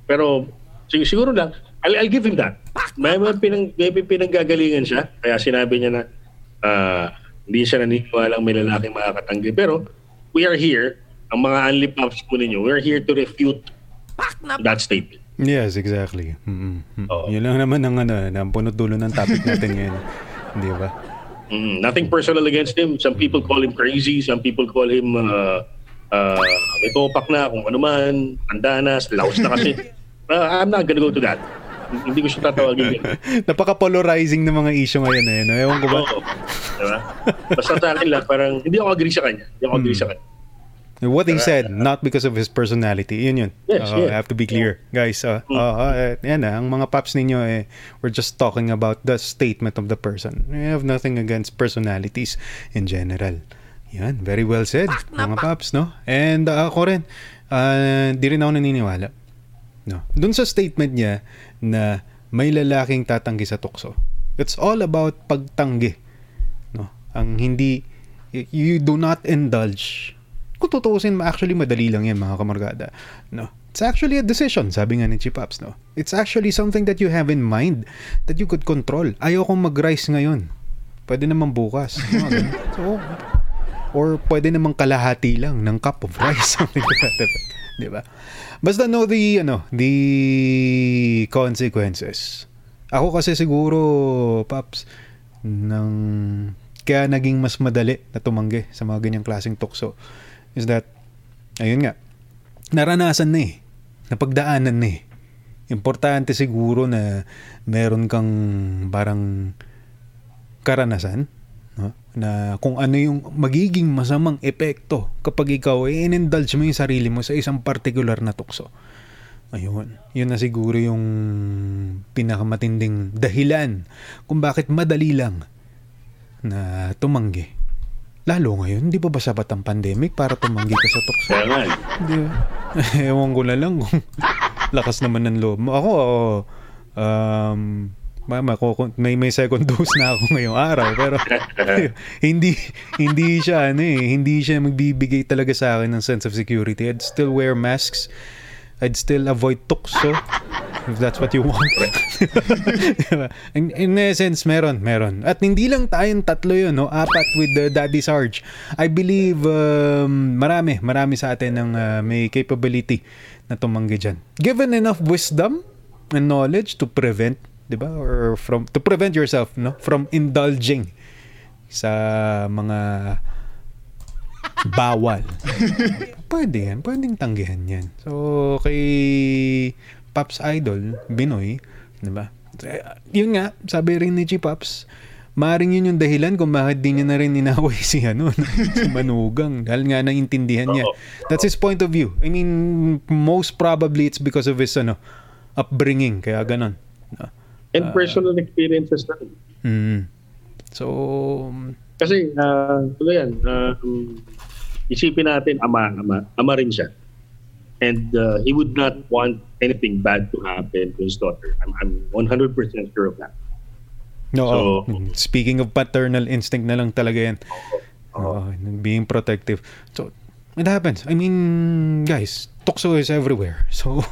pero sig- siguro lang, I'll, I'll give him that. May, may, pinang, may pinanggagalingan siya. Kaya sinabi niya na uh, hindi siya naniniwalang may lalaking makakatanggi. Pero we are here, ang mga only pops po ninyo, we're here to refute that statement. Yes, exactly. Mm-mm. Mm. Oo. Yun lang naman ang ano, ang punot dulo ng topic natin ngayon. [LAUGHS] Di ba? Mm, nothing personal against him. Some people call him crazy. Some people call him uh, uh, may tupak na kung ano man, handa na, laos na kasi. [LAUGHS] Uh, I'm not gonna go to that. Hindi ko siya tatawagin yun. [LAUGHS] Napaka-polarizing ng mga issue ngayon eh. No? Ewan ko ba? Oo. Diba? Basta sa akin lang, parang hindi ako agree sa kanya. Hindi ako agree sa kanya. What he said, not because of his personality. Yun yun. Yes, Uh, yes. I have to be clear. Guys, uh, uh, uh, yan ah, ang mga paps ninyo, eh, we're just talking about the statement of the person. We have nothing against personalities in general. Yan, very well said, mga paps, no? And uh, ako rin, uh, di rin ako naniniwala. No. Doon sa statement niya na may lalaking tatanggi sa tukso. It's all about pagtanggi. No. Ang hindi you do not indulge. Kung tutuusin, actually madali lang yan mga kamargada. No. It's actually a decision, sabi nga ni Chip Ups, no. It's actually something that you have in mind that you could control. Ayaw kong mag-rise ngayon. Pwede naman bukas. [LAUGHS] Ganun. so, or pwede namang kalahati lang ng cup of rice [LAUGHS] something to that effect. Di ba? Basta know the ano, the consequences. Ako kasi siguro paps ng kaya naging mas madali na tumanggi sa mga ganyang klaseng tukso is that ayun nga naranasan na eh napagdaanan na eh importante siguro na meron kang parang karanasan? Na kung ano yung magiging masamang epekto kapag ikaw ay in-indulge mo yung sarili mo sa isang particular na tukso. Ayun. Yun na siguro yung pinakamatinding dahilan kung bakit madali lang na tumanggi. Lalo ngayon, hindi pa ba sapat ang pandemic para tumanggi ka sa tukso? Eh. Hindi. [LAUGHS] Ewan ko na lang kung [LAUGHS] lakas naman ng loob mo. Ako, um, mama ko may may second dose na ako ngayong araw pero [LAUGHS] hindi hindi siya ano eh hindi siya magbibigay talaga sa akin ng sense of security. I'd still wear masks. I'd still avoid tukso if that's what you want. Diba? in, in essence meron meron. At hindi lang tayong tatlo yun no? Apat with the Daddy Sarge. I believe um, marami marami sa atin ang uh, may capability na tumanggi dyan. Given enough wisdom and knowledge to prevent 'di ba or from to prevent yourself no from indulging sa mga bawal [LAUGHS] pwede yan pwedeng tanggihan yan so kay Pops Idol Binoy 'di ba Eh, yun nga sabi rin ni G Pops Maring yun yung dahilan kung bakit di niya na rin inaway [LAUGHS] si, ano, [LAUGHS] si Manugang. Dahil nga naintindihan niya. That's his point of view. I mean, most probably it's because of his ano, upbringing. Kaya ganon. No? And personal experiences na rin. Mm. So, Kasi, uh, ano yan, um, isipin natin, ama, ama, ama rin siya. And uh, he would not want anything bad to happen to his daughter. I'm, I'm 100% sure of that. no, So- oh, speaking of paternal instinct na lang talaga yan. Oo, being protective. So, it happens. I mean, guys, tukso is everywhere. [LAUGHS] So,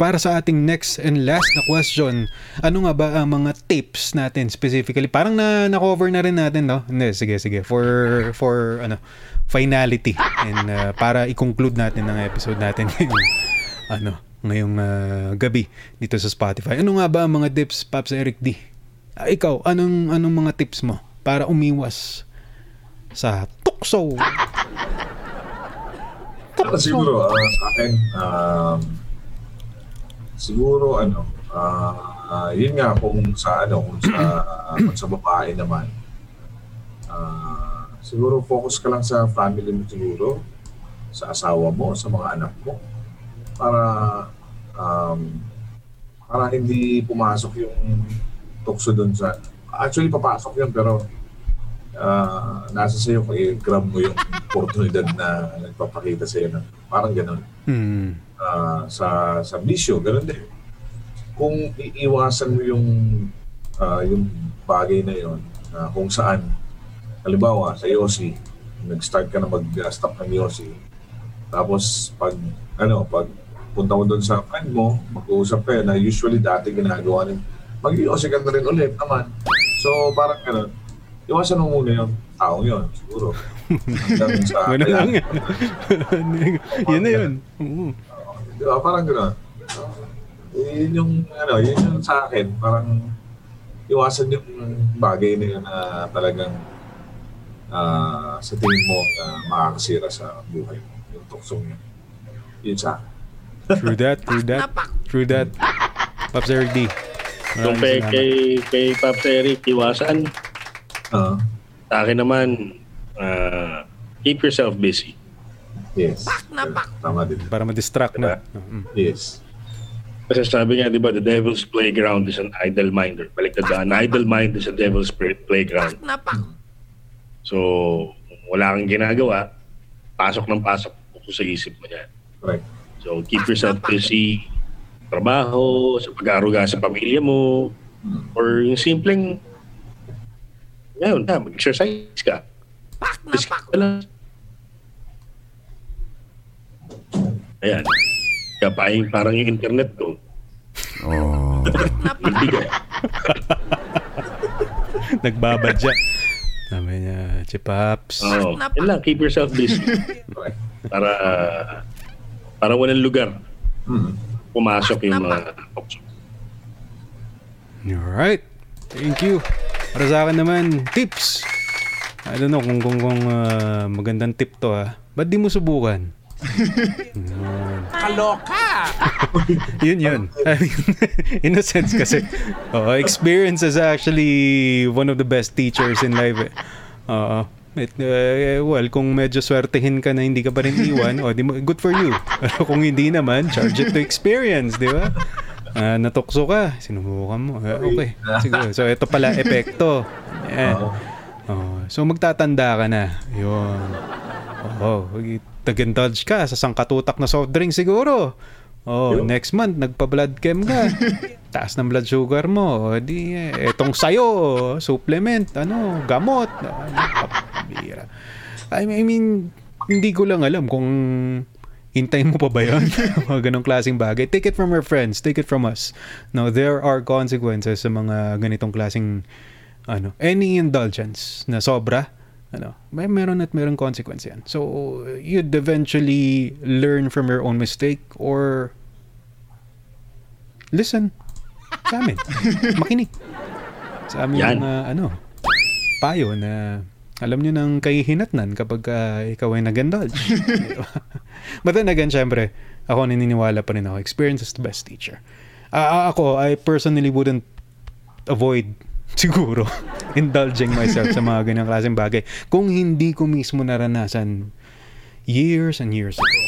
para sa ating next and last na question, ano nga ba ang mga tips natin specifically? Parang na na-cover na rin natin, no? Hindi, sige, sige. For, for, ano, finality. And uh, para i-conclude natin ang episode natin [LAUGHS] ngayong, ano, ngayong uh, gabi dito sa Spotify. Ano nga ba ang mga tips, Paps Eric D? Ah, ikaw, anong, anong mga tips mo para umiwas sa tukso? Pero siguro, ah, sa akin, um, siguro, ano, ah, ah, yun nga, kung sa, ano, kung sa, [CLEARS THROAT] kung sa babae naman, ah, siguro focus ka lang sa family mo siguro, sa asawa mo, sa mga anak mo, para, um, para hindi pumasok yung tukso dun sa, actually papasok yun, pero ah, nasa sa'yo kung i-grab mo yung oportunidad na nagpapakita sa'yo na parang ganun. Hmm. Ah, sa sa bisyo, ganun din. Kung iiwasan mo yung ah, yung bagay na yon na kung saan halimbawa sa Yossi, nag-start ka na mag-stop ng Yossi. Tapos pag ano, pag punta mo doon sa friend mo, mag-uusap kayo na usually dati ginagawa rin, mag-Yossi ka na rin ulit naman. So parang ganun, iwasan mo muna yung taong yun, siguro. [LAUGHS] Hanggang sa Ganun lang yan. yun na yun. Oo. Di ba? Parang gano'n. yun yung, ano, yun yung sa akin, parang iwasan yung bagay na yun na talagang ah, sa tingin mo na makakasira sa buhay mo. Yung tuksong yun. Yun sa akin. True that, true that. True that. Pops Eric D. Yung kay, kay, kay Pops Eric, iwasan. Ah, Sa akin naman, ah, keep yourself busy. Yes. Tama din. Para ma-distract na. Diba? Mm. Yes. Kasi sabi nga, di ba, the devil's playground is an idle minder. Balik na an idle mind is a devil's play- playground. So, kung wala kang ginagawa, pasok ng pasok po sa isip mo yan. Correct. So, keep yourself busy, trabaho, sa pag-aaruga sa pamilya mo, or yung simpleng, ngayon na, mag-exercise ka. Just ka lang. Ayan. Kaya parang, parang yung internet ko. Oh. Hindi [LAUGHS] ka. Nagbabadya. Sabi niya, Chipaps. Oo. Yan lang, keep yourself busy. Para, para walang lugar Hmm. pumasok yung mga tukso. Alright. Thank you. Para sa akin naman, tips. I don't know kung, kung, kung ah, magandang tip to ha. Ba't di mo subukan? Kaloka! [LAUGHS] yun yun. I [LAUGHS] mean, in a sense kasi, oh, experience is actually one of the best teachers in life. Eh. Oo. It, eh, well, kung medyo swertehin ka na hindi ka pa rin iwan, oh, di mo, good for you. Pero [LAUGHS] kung hindi naman, charge it to experience, di ba? Ah, natukso ka, sinubukan mo. Eh, okay, siguro. So, ito pala, epekto. Yan. Oo. Oh, so, magtatanda ka na. Yun. Oo. Nag-indulge ka sa sangkatutak na soft drink siguro. Oh, Yun. next month nagpa-blood chem ka. [LAUGHS] Taas ng blood sugar mo. O, di eh, etong sayo, supplement, ano, gamot. Ano. I mean, I mean, hindi ko lang alam kung hintayin mo pa ba yun? [LAUGHS] mga ganong klaseng bagay. Take it from our friends. Take it from us. No, there are consequences sa mga ganitong klaseng ano, any indulgence na sobra, ano, may meron at meron consequence yan. So, you'd eventually learn from your own mistake or listen sa amin. [LAUGHS] Makinig. Sa amin Yan. mga, ano, payo na alam nyo ng kahihinatnan kapag ah, ikaw ay nag-indulge. [LAUGHS] [LAUGHS] But then again, syempre, ako naniniwala pa rin ako, experience is the best teacher. Ah, ako, I personally wouldn't avoid [LAUGHS] siguro indulging myself sa mga ganyang klaseng bagay kung hindi ko mismo naranasan years and years ago.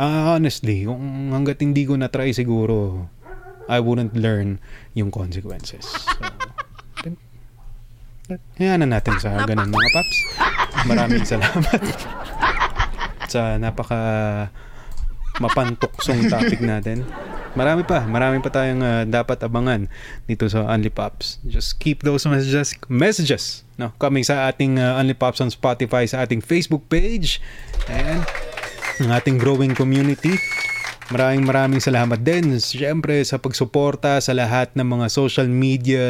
Ah, honestly, kung hanggat hindi ko na-try siguro, I wouldn't learn yung consequences. So, Hayaan na natin sa ganun mga paps. Maraming salamat [LAUGHS] sa napaka mapantuksong topic natin. Marami pa, marami pa tayong ah, dapat abangan dito sa Only Pops. Just keep those messages, messages no, coming sa ating ah, Only Pops on Spotify, sa ating Facebook page, and ng ating growing community. Maraming maraming salamat din, siyempre, sa pagsuporta sa lahat ng mga social media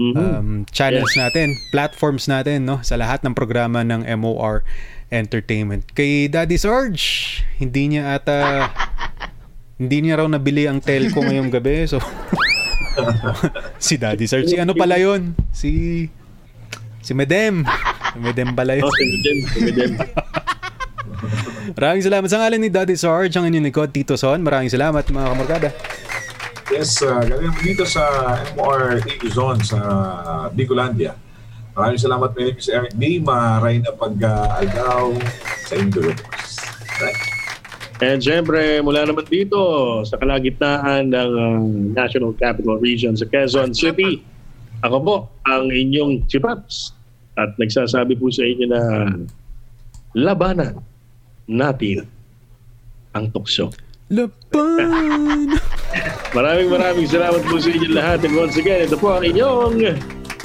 um, channels natin, platforms natin, no? Sa lahat ng programa ng MOR Entertainment. Kay Daddy Sarge, hindi niya ata hindi niya raw nabili ang telco ngayong gabi. So [LAUGHS] si Daddy Sarge, si ano pala 'yon? Si si Medem. Si Medem pala yun. Oh, sumidem, sumidem. Maraming salamat sa ngalan ni Daddy Sarge, ang inyong likod, Tito Son. Maraming salamat mga kamorkada. Yes, uh, galing dito sa MOR Zone sa Bicolandia. Maraming salamat, is Eric D. Maray na pag-algaw sa Indolopos. Right? And syempre, mula naman dito sa kalagitnaan ng uh, National Capital Region sa Quezon City, ako po ang inyong Chipaps at nagsasabi po sa inyo na labanan natin ang tukso. Laban! [LAUGHS] Maraming maraming salamat po sa inyo lahat and once again, ito po ang inyong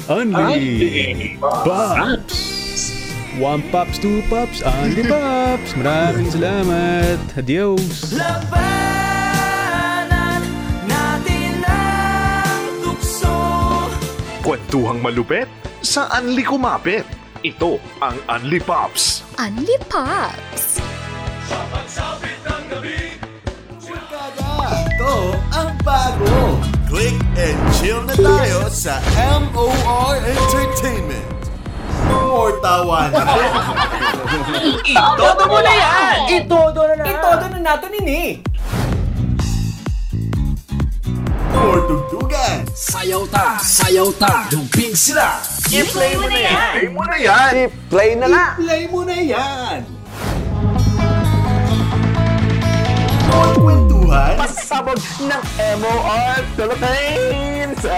Only Pops! One Pops, two Pops, Only Pops! Maraming salamat! Adios! Labanan natin ang tukso Kwentuhang malupet sa Anli Kumapit. Ito ang Anli Pops. Unli Pops! Ito ang bago and chill na tayo sa MOR Entertainment. More tawanan. Itodo mo na yan! Itodo na na. Itodo na nato nini! More tugtugan. Sayaw ta! Sayaw ta! Dumping sila! I-play mo na yan! Play mo na yan! Play na na. Play mo na yan. More kwentuhan. Pasabog ng MOR Philippines. [LAUGHS]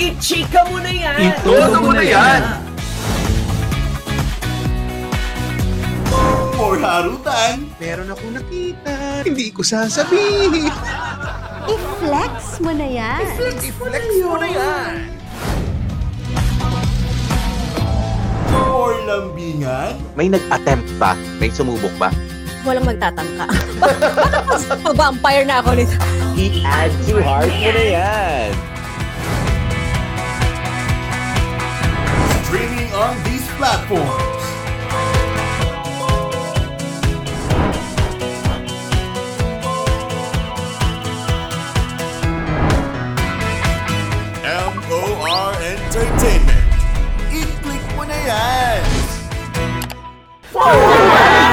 I-chika mo na yan! Itodo mo na yan! More harutan. Meron akong nakita, hindi ko sasabihin. [LAUGHS] I-flex mo na yan. I-flex mo na yan! More lambingan. May nag-attempt ba? May sumubok ba? walang magtatangka. [LAUGHS] Mag-vampire na ako nito. I-add to heart ano mo na yan. Streaming on these platforms. M.O.R. Entertainment. I-click mo na yan! Forward!